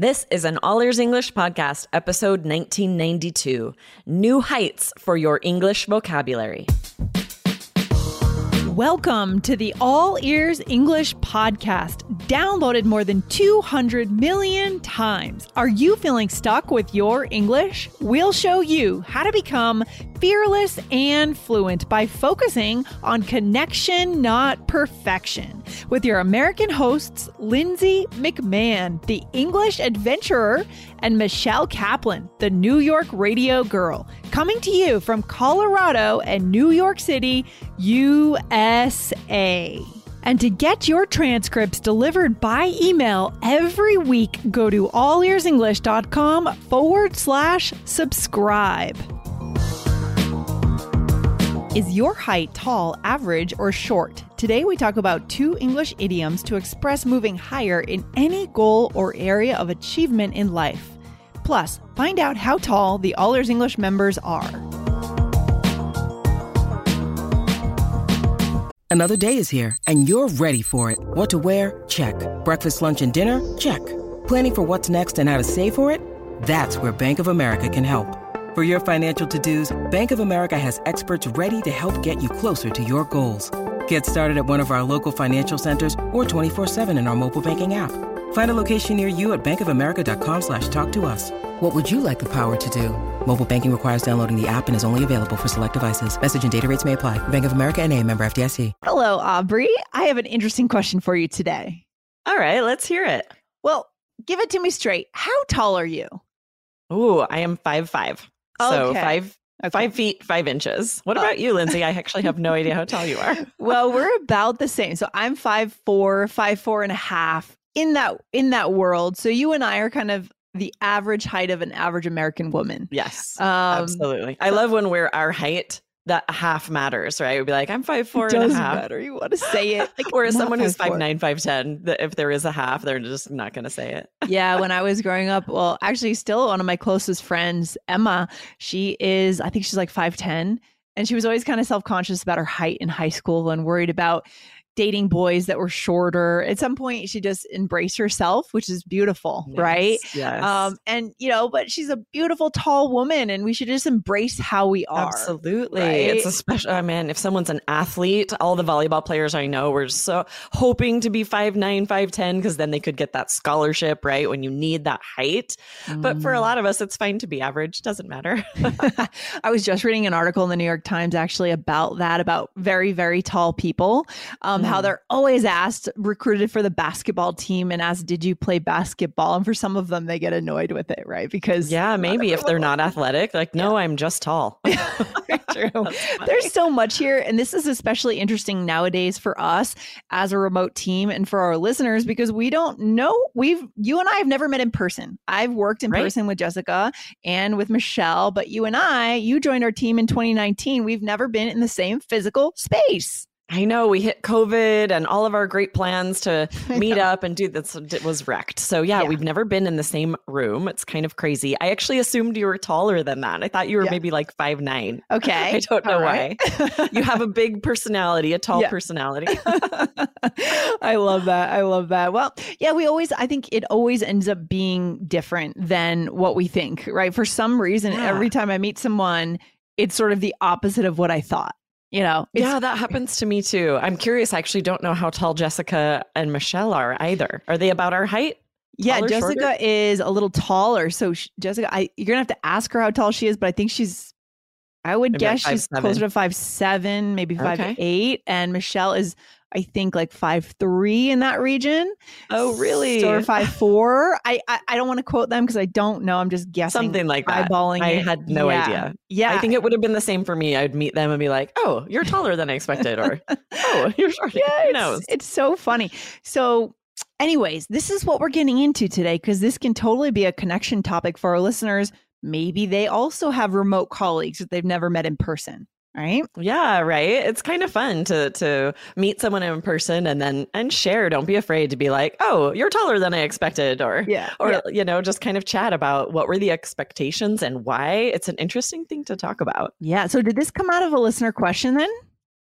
This is an All Ears English podcast, episode 1992 New Heights for Your English Vocabulary. Welcome to the All Ears English podcast, downloaded more than 200 million times. Are you feeling stuck with your English? We'll show you how to become fearless and fluent by focusing on connection, not perfection. With your American hosts, Lindsay McMahon, the English adventurer, and Michelle Kaplan, the New York radio girl, coming to you from Colorado and New York City, USA. And to get your transcripts delivered by email every week, go to allearsenglish.com forward slash subscribe. Is your height tall, average, or short? Today we talk about two English idioms to express moving higher in any goal or area of achievement in life. Plus, find out how tall the All Ears English members are. Another day is here, and you're ready for it. What to wear? Check. Breakfast, lunch, and dinner? Check. Planning for what's next and how to save for it? That's where Bank of America can help. For your financial to-dos, Bank of America has experts ready to help get you closer to your goals. Get started at one of our local financial centers or 24-7 in our mobile banking app. Find a location near you at bankofamerica.com slash talk to us. What would you like the power to do? Mobile banking requires downloading the app and is only available for select devices. Message and data rates may apply. Bank of America and a member FDIC. Hello, Aubrey. I have an interesting question for you today. All right, let's hear it. Well, give it to me straight. How tall are you? Ooh, I am five five. So Okay. five Okay. five feet five inches. What about you, Lindsay? I actually have no idea how tall you are. well, we're about the same. So I'm five four, five four and a half in that in that world. So you and I are kind of the average height of an average American woman. Yes, Um, absolutely. I love when we're our height. That half matters, right? We'd be like, I'm five four It and a doesn't half. matter. You want to say it. Like, not someone who's 5'4". five nine, five ten, that if there is a half, they're just not going to say it. yeah, when I was growing up, well, actually, still one of my closest friends, Emma, she is, I think she's like 5'10. And she was always kind of self conscious about her height in high school and worried about dating boys that were shorter. At some point, she just embraced herself, which is beautiful, right? Yes, Yes. Um, and you know, but she's a beautiful, tall woman, and we should just embrace how we are. Absolutely. right? It's a special, oh man, if someone's an athlete, all the volleyball players I know were so hoping to be five nine, five ten, because then they could get that scholarship, right? When you need that height. But for a Mm. lot of us, it's fine to be average. Doesn't matter. I was just reading an article in the New York Times actually about that, about very, very tall people, um, how Mm. they're always asked, recruited for the basketball team and asked, Did you play basketball? And for some of them, they get annoyed with it, right? Because yeah, maybe if they're not athletic, like, no, I'm just tall. True. There's so much here. And this is especially interesting nowadays for us as a remote team and for our listeners because we don't know. We've, you and I have never met in person. I've worked in Right. person with Jessica and with Michelle, but you and I, you joined our team in 2019. We've never been in the same physical space. I know we hit COVID and all of our great plans to meet up and do this it was wrecked. So yeah, Yeah. we've never been in the same room. It's kind of crazy. I actually assumed you were taller than that. I thought you were Yeah. maybe like five nine. Okay. I don't know why. You have a big personality, a tall Yeah. personality. I love that. I love that. Well, yeah, we always, I think it always ends up being different than what we think, right? For some reason, every time I meet someone, it's sort of the opposite of what I thought. You know, yeah, that happens to me too. I'm curious. I actually don't know how tall Jessica and Michelle are either. Are they about our height? yeah. taller, Jessica shorter? is a little taller, so sh Jessica, I you're gonna have to ask her how tall she is, but I think she's, I would Maybe like guess she's 5'7". closer to five seven, maybe Okay. five eight, and Michelle is, I think, like five three in that region. Oh, really? Or five four. I I, I don't want to quote them because I don't know. I'm just guessing. Something like that. Eyeballing. I it. had no Yeah. idea. Yeah, I think it would have been the same for me. I'd meet them and be like, "Oh, you're taller than I expected," or "Oh, you're shorter." yeah, Who it's, it's so funny. So, anyways, this is what we're getting into today because this can totally be a connection topic for our listeners. Maybe they also have remote colleagues that they've never met in person. Right. Yeah, right. It's kind of fun to to meet someone in person and then and share. Don't be afraid to be like, "Oh, you're taller than I expected," or Yeah. or you know, just kind of chat about what were the expectations and why. It's an interesting thing to talk about. yeah. So, did this come out of a listener question then?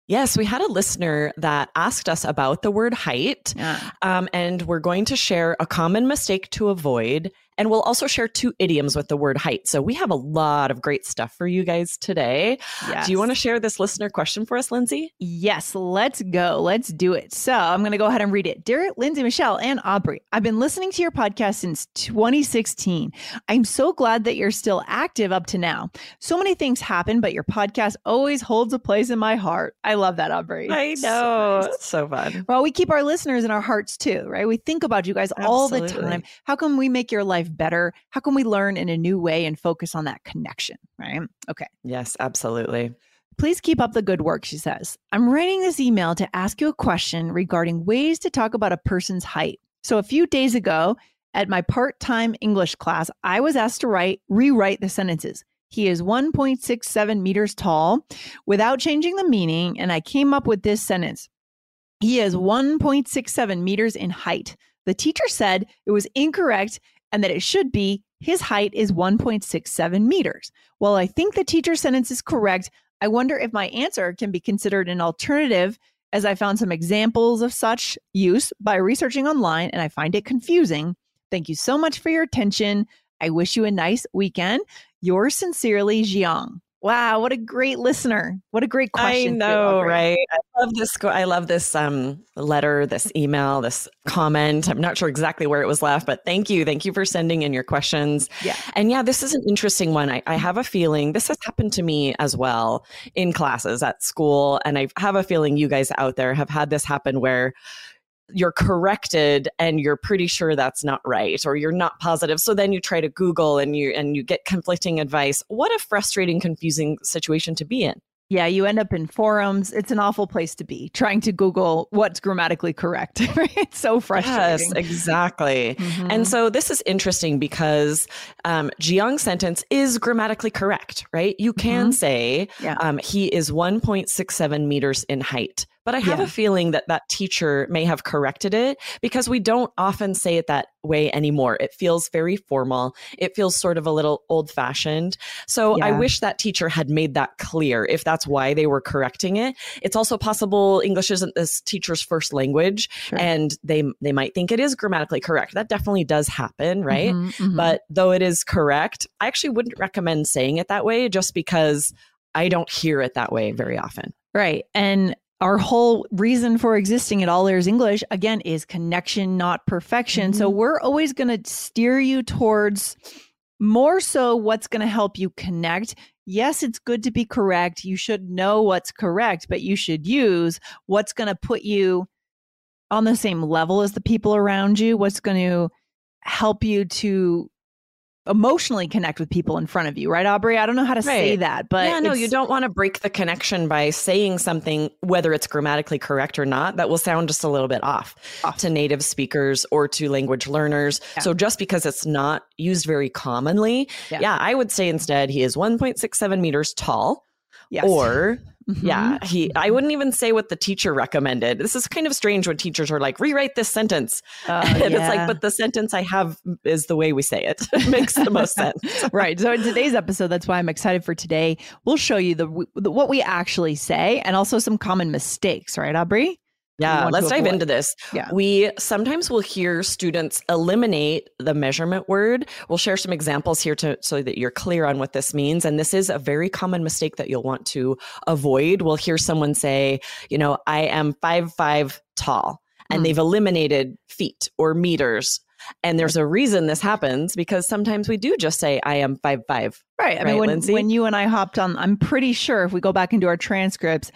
Yes, we had a listener that asked us about the word height, Yeah. um, and we're going to share a common mistake to avoid. And we'll also share two idioms with the word height. So we have a lot of great stuff for you guys today. Do you want to share this listener question for us, Lindsay? Yes, let's go. Let's do it. So I'm going to go ahead and read it. Dear Lindsay, Michelle, and Aubrey, I've been listening to your podcast since 2016. I'm so glad that you're still active up to now. So many things happen, but your podcast always holds a place in my heart. I love that, Aubrey. I So know. nice. It's so fun. Well, we keep our listeners in our hearts too, right? We think about you guys all the time. How can we make your life better? How can we learn in a new way and focus on that connection, right? Okay. Yes, absolutely. Please keep up the good work, she says. I'm writing this email to ask you a question regarding ways to talk about a person's height. So, a few days ago at my part time English class, I was asked to write, rewrite the sentences. He is 1.67 meters tall without changing the meaning. And I came up with this sentence He is 1.67 meters in height. The teacher said it was incorrect and that it should be his height is 1.67 meters. While I think the teacher's sentence is correct, I wonder if my answer can be considered an alternative, as I found some examples of such use by researching online and I find it confusing. Thank you so much for your attention. I wish you a nice weekend. Yours sincerely, Jiang. Wow, what a great listener. What a great question. too, know, right? I love this. I love this um, letter, this email, this comment. I'm not sure exactly where it was left, but thank you. Thank you for sending in your questions. Yeah. And yeah, this is an interesting one. I, I have a feeling this has happened to me as well in classes at school. And I have a feeling you guys out there have had this happen where you're corrected and you're pretty sure that's not right or you're not positive so then you try to google and you and you get conflicting advice what a frustrating confusing situation to be in Yeah, you end up in forums. It's an awful place to be trying to Google what's grammatically correct. It's so frustrating. Yes, exactly. Mhm. And so this is interesting because um, Jiang's sentence is grammatically correct, right? You can Mhm. say Yeah. um, he is 1.67 meters in height. But I have Yeah. a feeling that that teacher may have corrected it because we don't often say it that way anymore. It feels very formal. It feels sort of a little old fashioned. So I wish that teacher had made that clear if that's why they were correcting it. It's also possible English isn't this teacher's first language Sure. and they they might think it is grammatically correct. That definitely does happen, right? Mhm, mhm. But though it is correct, I actually wouldn't recommend saying it that way just because I don't hear it that way very often. Right. And our whole reason for existing at All Ears English, again, is connection, not perfection. So Mm-hmm. we're always going to steer you towards more so what's going to help you connect. Yes, it's good to be correct. You should know what's correct, but you should use what's going to put you on the same level as the people around you, what's going to help you to emotionally connect with people in front of you, right, Aubrey? I don't know how to say that, but yeah, no, you don't want to break the connection by saying something, whether it's grammatically correct or not, that will sound just a little bit off, Off. to native speakers or to language learners. Yeah. So just because it's not used very commonly, Yeah. yeah, I would say instead he is 1.67 meters tall. Yes. Or Mhm. yeah, he I wouldn't even say what the teacher recommended. This is kind of strange when teachers are like, rewrite this sentence. Uh, and it's like, but the sentence I have is the way we say it. it makes the most sense. right. So in today's episode, that's why I'm excited for today. We'll show you the, the what we actually say and also some common mistakes, right, Aubrey? Yeah, let's dive avoid. into this. Yeah. We sometimes will hear students eliminate the measurement word. We'll share some examples here to so that you're clear on what this means. And this is a very common mistake that you'll want to avoid. We'll hear someone say, you know, I am five five tall, and Hmm. they've eliminated feet or meters. And there's a reason this happens because sometimes we do just say I am five five. Right. I mean, Right, when, Lindsay? when you and I hopped on, I'm pretty sure if we go back into our transcripts,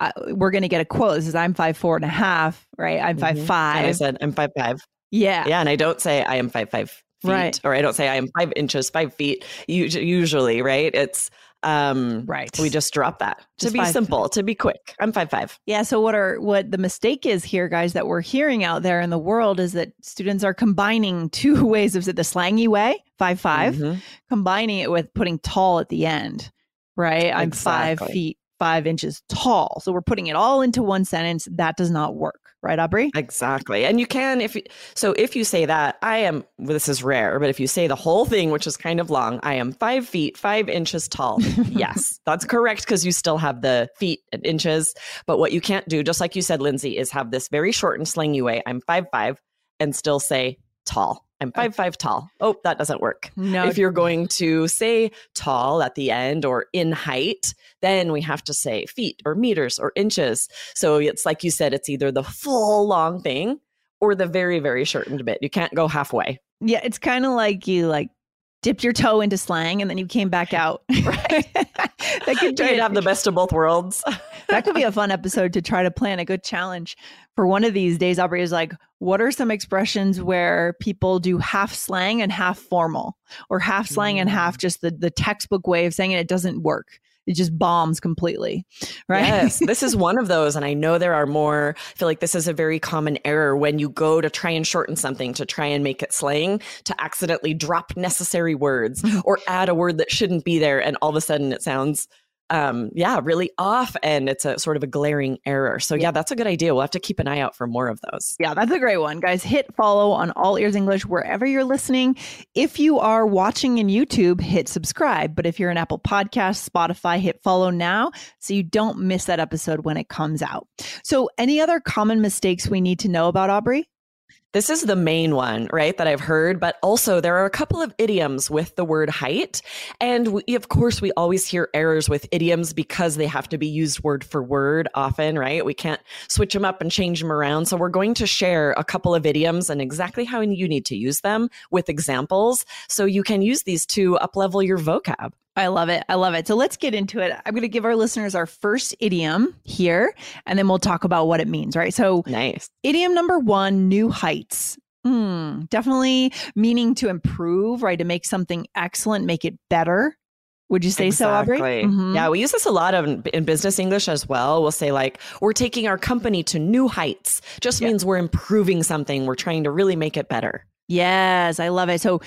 uh, we're going to get a quote. This is I'm five four and a half, right? I'm five Mhm. And I said I'm five five. Yeah. Yeah, and I don't say I am five five feet, Right. or I don't say I am five inches, five feet. u- Usually, right? It's um, Right. We just drop that to be five. simple, to be quick. I'm five five. Yeah. So what are what the mistake is here, guys, that we're hearing out there in the world is that students are combining two ways of the slangy way, five five, Mhm. combining it with putting tall at the end, right? I'm five feet, five inches tall. So we're putting it all into one sentence. That does not work, right, Aubrey? Exactly. And you can, if you, so, if you say that, I am, well, this is rare, but if you say the whole thing, which is kind of long, I am five feet, five inches tall. yes, that's correct because you still have the feet and inches. But what you can't do, just like you said, Lindsay, is have this very short and slangy way. I'm five, five, and still say tall. I'm five five tall. Oh, that doesn't work. No. If you're going to say tall at the end or in height, then we have to say feet or meters or inches. So it's like you said, it's either the full long thing or the very, very shortened bit. You can't go halfway. Yeah, it's kind of like you like dipped your toe into slang and then you came back out. Right. that could Try to have the best of both worlds. that could be a fun episode to try to plan a good challenge for one of these days. Aubrey is like, what are some expressions where people do half slang and half formal, or half slang and half mm. just the the textbook way of saying it? It doesn't work. It just bombs completely, right? Yes, this is one of those. And I know there are more. I feel like this is a very common error when you go to try and shorten something to try and make it slang to accidentally drop necessary words or add a word that shouldn't be there. And all of a sudden it sounds um yeah really off and it's a sort of a glaring error so yeah that's a good idea we'll have to keep an eye out for more of those Yeah, that's a great one. Guys, hit follow on All Ears English wherever you're listening. If you are watching in YouTube, hit subscribe. But if you're an Apple Podcast, Spotify, hit follow now so you don't miss that episode when it comes out. So, any other common mistakes we need to know about Aubrey? This is the main one, right, that I've heard, but also there are a couple of idioms with the word height. And we, of course, we always hear errors with idioms because they have to be used word for word often, right? We can't switch them up and change them around. So we're going to share a couple of idioms and exactly how you need to use them with examples so you can use these to uplevel your vocab. I love it. I love it. So let's get into it. I'm going to give our listeners our first idiom here, and then we'll talk about what it means, right? So, Nice. idiom number one new heights. Hmm, definitely meaning to improve, right? To make something excellent, make it better. Would you say so, Aubrey? Exactly. Mhm. Yeah, we use this a lot of in, in business English as well. We'll say like we're taking our company to new heights. Just means we're improving something. We're trying to really make it better. Yes, I love it. So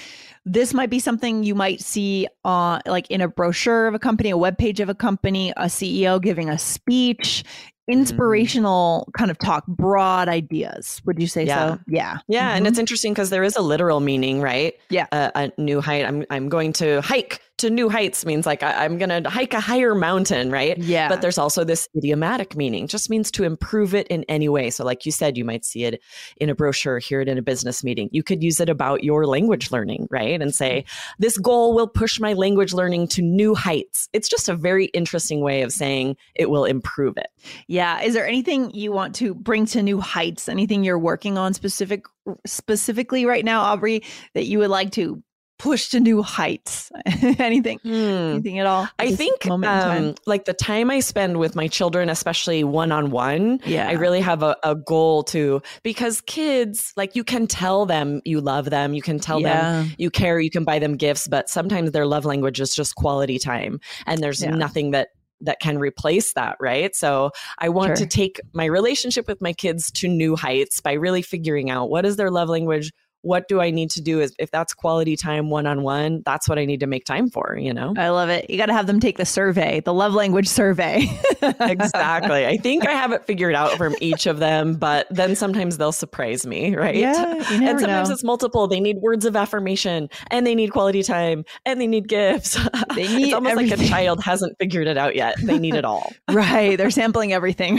this might be something you might see uh like in a brochure of a company, a web page of a company, a CEO giving a speech, Mm-hmm. inspirational kind of talk, broad ideas. Would you say Yeah. so? Yeah. Yeah, and Mhm. it's interesting because there is a literal meaning, right? Yeah. Uh, a new height. I'm I'm going to hike to new heights means like I, I'm going to hike a higher mountain, right? Yeah. But there's also this idiomatic meaning, just means to improve it in any way. So, like you said, you might see it in a brochure, hear it in a business meeting. You could use it about your language learning, right? And say, this goal will push my language learning to new heights. It's just a very interesting way of saying it will improve it. Yeah. Is there anything you want to bring to new heights? Anything you're working on specific specifically right now, Aubrey, that you would like to push to new heights? anything? Hmm. Anything at all? I think moment in time? um, like the time I spend with my children, especially one on one, Yeah. I really have a, a goal to because kids, like you can tell them you love them, you can tell them you care, you can buy them gifts, but sometimes their love language is just quality time. And there's Yeah. nothing that that can replace that, right? So I want to take my relationship with my kids to new heights by really figuring out what is their love language, what do I need to do is if that's quality time one on one, that's what I need to make time for, you know? I love it. You got to have them take the survey, the love language survey. exactly. I think I have it figured out from each of them, but then sometimes they'll surprise me, right? Yeah, and sometimes know. it's multiple. They need words of affirmation and they need quality time and they need gifts. They need it's almost like a child hasn't figured it out yet. They need it all. right. They're sampling everything.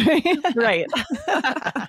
Right. right.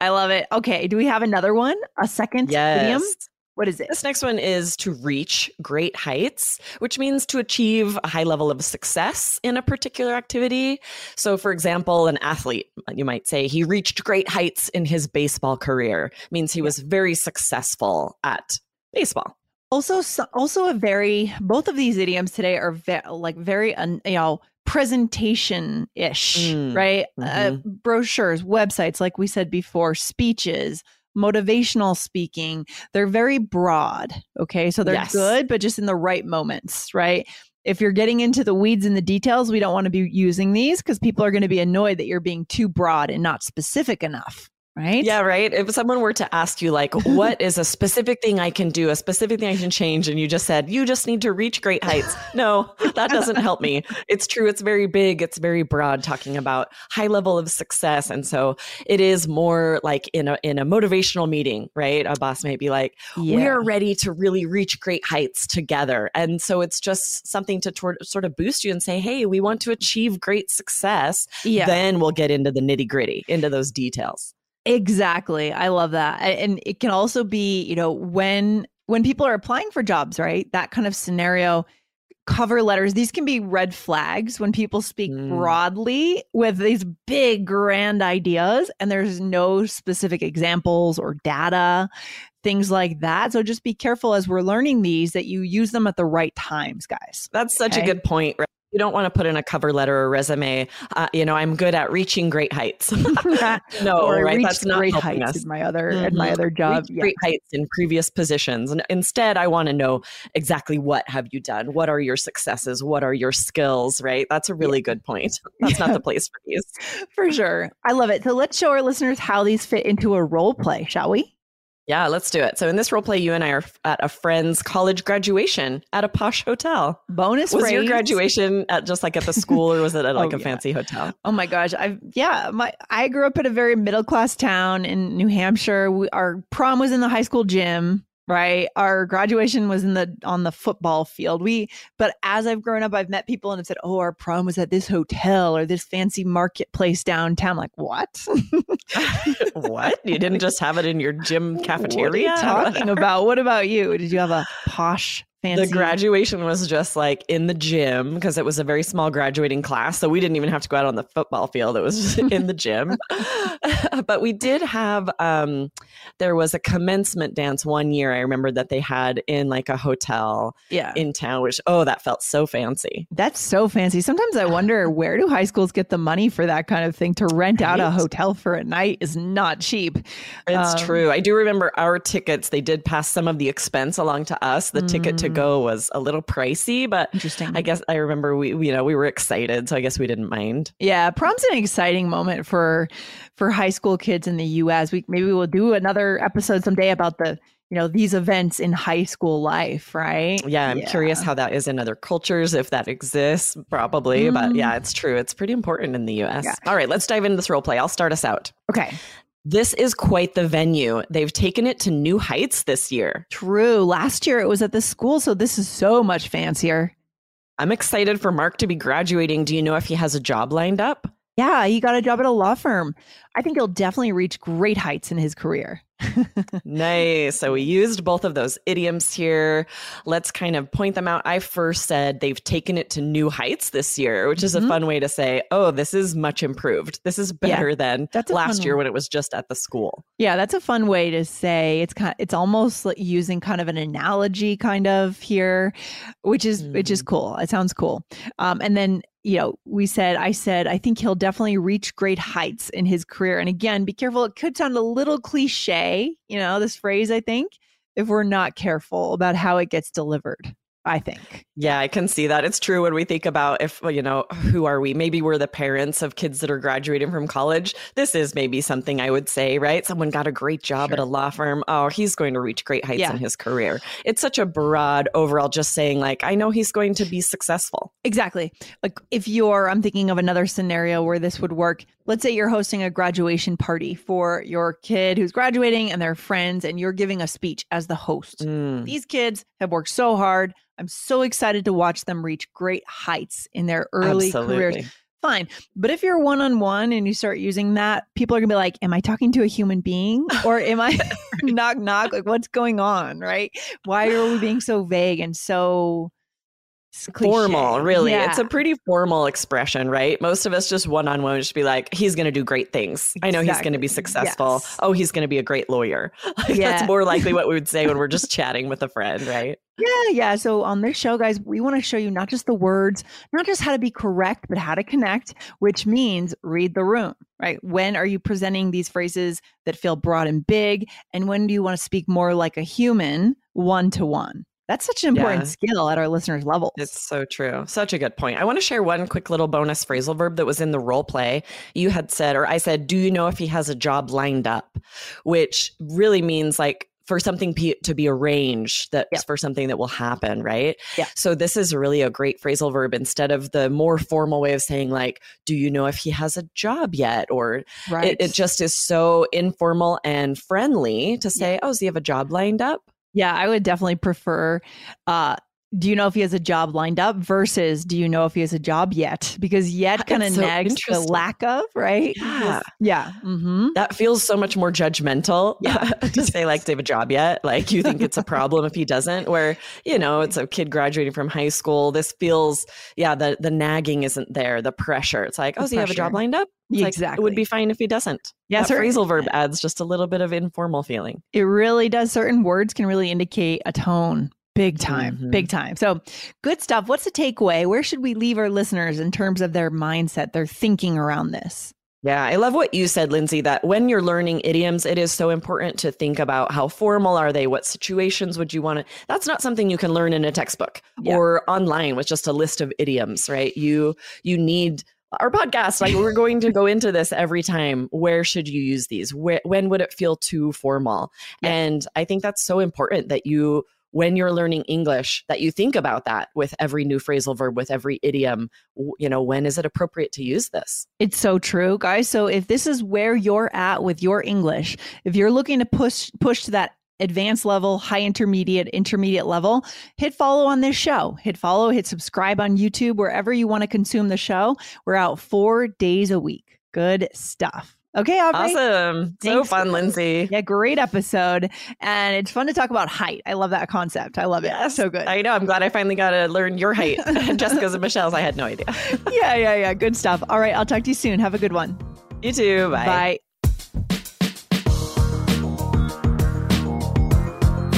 I love it. Okay. Do we have another one? A second idiom? What is it? This next one is to reach great heights, which means to achieve a high level of success in a particular activity. So, for example, an athlete, you might say he reached great heights in his baseball career, means he was very successful at baseball. Also, also a very both of these idioms today are ve- like very un, you know presentation ish, Mm, right? Uh, mhm. brochures, websites, like we said before, speeches, motivational speaking. They're very broad. Okay. So they're Yes. good, but just in the right moments, right? If you're getting into the weeds and the details, we don't want to be using these because people are going to be annoyed that you're being too broad and not specific enough, right? Yeah, right. If someone were to ask you, like, what is a specific thing I can do, a specific thing I can change, and you just said, you just need to reach great heights. No, that doesn't help me. It's true. It's very big. It's very broad, talking about high level of success. And so it is more like in a in a motivational meeting, right? A boss might be like, Yeah. we are ready to really reach great heights together. And so it's just something to sort of boost you and say, hey, we want to achieve great success. yeah. Then we'll get into the nitty gritty, into those details. Exactly. I love that. And it can also be, you know, when when people are applying for jobs, right? That kind of scenario cover letters, these can be red flags when people speak Mm. broadly with these big grand ideas and there's no specific examples or data, things like that. So just be careful as we're learning these that you use them at the right times, guys. That's such Okay. a good point. Right? You don't want to put in a cover letter or resume. Uh, you know, I'm good at reaching great heights. no, or right? That's not great helping heights us. in my other in my Mhm. other job. Yeah. Great heights in previous positions, and instead, I want to know exactly what have you done. What are your successes? What are your skills? Right? That's a really good point. That's not the place for these. For sure. I love it. So let's show our listeners how these fit into a role play, shall we? Yeah, let's do it. So in this role play, you and I are at a friend's college graduation at a posh hotel. Bonus Was your graduation at just like at the school, or was it at oh, like Oh, a yeah. fancy hotel? Oh my gosh. I yeah, my I grew up in a very middle class town in New Hampshire. We, our prom was in the high school gym, right? Our graduation was in the on the football field. We but as I've grown up, I've met people and have said, "Oh, our prom was at this hotel or this fancy marketplace downtown." like, "What? what? You didn't just have it in your gym What are cafeteria? you talking about? What about you? Did you have a posh fancy The graduation was just like in the gym because it was a very small graduating class. So we didn't even have to go out on the football field. It was just in the gym. but we did have, um, there was a commencement dance one year. I remember that they had in like a hotel Yeah. in town, which, oh, that felt so fancy. That's so fancy. Sometimes I wonder where do high schools get the money for that kind of thing? To rent out a hotel for a night is not cheap. It's Um, true. I do remember our tickets, they did pass some of the expense along to us. The ticket to Mm. go was a little pricey, but Interesting. I guess I remember we, you know, we were excited. So I guess we didn't mind. yeah, prom's an exciting moment for for high school kids in the US. We maybe we'll do another episode someday about the, you know, these events in high school life, right? Yeah, I'm curious how that is in other cultures, if that exists, probably. But yeah, it's true. It's pretty important in the US. Yeah. All right, let's dive into this role play. I'll start us out. Okay. This is quite the venue. They've taken it to new heights this year. True. Last year it was at the school, so this is so much fancier. I'm excited for Mark to be graduating. Do you know if he has a job lined up? Yeah, he got a job at a law firm. I think he'll definitely reach great heights in his career. Nice. So we used both of those idioms here. Let's kind of point them out. I first said they've taken it to new heights this year, which is a Mhm. fun way to say, oh, this is much improved. This is Yeah, better than that's last year one. when it was just at the school. Yeah, that's a fun way to say it's kind. of, It's almost like using kind of an analogy, kind of here, which is which is cool. It sounds cool. Um, and then you know, we said, I said, I think he'll definitely reach great heights in his career. And again, be careful. It could sound a little cliche, you know, this phrase. I think if we're not careful about how it gets delivered. I think. Yeah, I can see that. It's true when we think about if, well, you know, who are we? Maybe we're the parents of kids that are graduating from college. This is maybe something I would say, right? Someone got a great job at a law firm. Oh, he's going to reach great heights Yeah. in his career. It's such a broad overall, just saying, like, I know he's going to be successful. Exactly. Like if you're, I'm thinking of another scenario where this would work. Let's say you're hosting a graduation party for your kid who's graduating and their friends, and you're giving a speech as the host. Mm. These kids have worked so hard. I'm so excited to watch them reach great heights in their early careers. Fine. But if you're one on one and you start using that, people are going to be like, Am I talking to a human being? Or am I knock, knock? Like, what's going on? Right? Why are we being so vague and so formal, really. Yeah. It's a pretty formal expression, right? Most of us just one on one just be like, he's going to do great things. I know he's going to be successful. Yes. Oh, he's going to be a great lawyer. Like, Yeah. That's more likely what we would say when we're just chatting with a friend, right? Yeah, yeah. So on this show, guys, we want to show you not just the words, not just how to be correct, but how to connect, which means read the room, right? When are you presenting these phrases that feel broad and big? And when do you want to speak more like a human, one to one? That's such an important Yeah. skill at our listeners' level. It's so true. Such a good point. I want to share one quick little bonus phrasal verb that was in the role play. You had said, or I said, do you know if he has a job lined up? Which really means like for something pe- to be arranged, that's Yep. for something that will happen, right? Yeah. So this is really a great phrasal verb instead of the more formal way of saying, like, do you know if he has a job yet? Or right. it, it just is so informal and friendly to say, oh, does he have a job lined up? Yeah, I would definitely prefer uh do you know if he has a job lined up versus do you know if he has a job yet? Because yet kind of so nags the lack of, right? Yeah. Yeah. hmm That feels so much more judgmental Yeah. to say, like, do you have a job yet? Like, you think it's a problem if he doesn't, where, you know, it's a kid graduating from high school. This feels, yeah, the, the nagging isn't there, the pressure. It's like, The oh, does he have a job lined up? It's like, it would be fine if he doesn't. Yeah, that certain- phrasal verb adds just a little bit of informal feeling. It really does. Certain words can really indicate a tone. Big time, Mhm. big time. So, good stuff. What's the takeaway? Where should we leave our listeners in terms of their mindset, their thinking around this? Yeah, I love what you said, Lindsay, that when you're learning idioms, it is so important to think about how formal are they? What situations would you want to? That's not something you can learn in a textbook Yeah. or online with just a list of idioms, right? You you need our podcast. Like we're going to go into this every time. Where should you use these? Where, when would it feel too formal? Yeah. And I think that's so important that you when you're learning English that you think about that with every new phrasal verb, with every idiom, you know, when is it appropriate to use this? It's so true, guys. So if this is where you're at with your English, if you're looking to push push to that advanced level, high intermediate, intermediate level, hit follow on this show. Hit follow, hit subscribe on YouTube wherever you want to consume the show. We're out 4 days a week. Good stuff. Okay, Aubrey. Awesome. So fun, Lindsay. Yeah, great episode. And it's fun to talk about height. I love that concept. I love it. Yes. So good. I know. I'm glad I finally got to learn your height. Jessica's and Michelle's, I had no idea. yeah, yeah, yeah. Good stuff. All right. I'll talk to you soon. Have a good one. You too. Bye. Bye.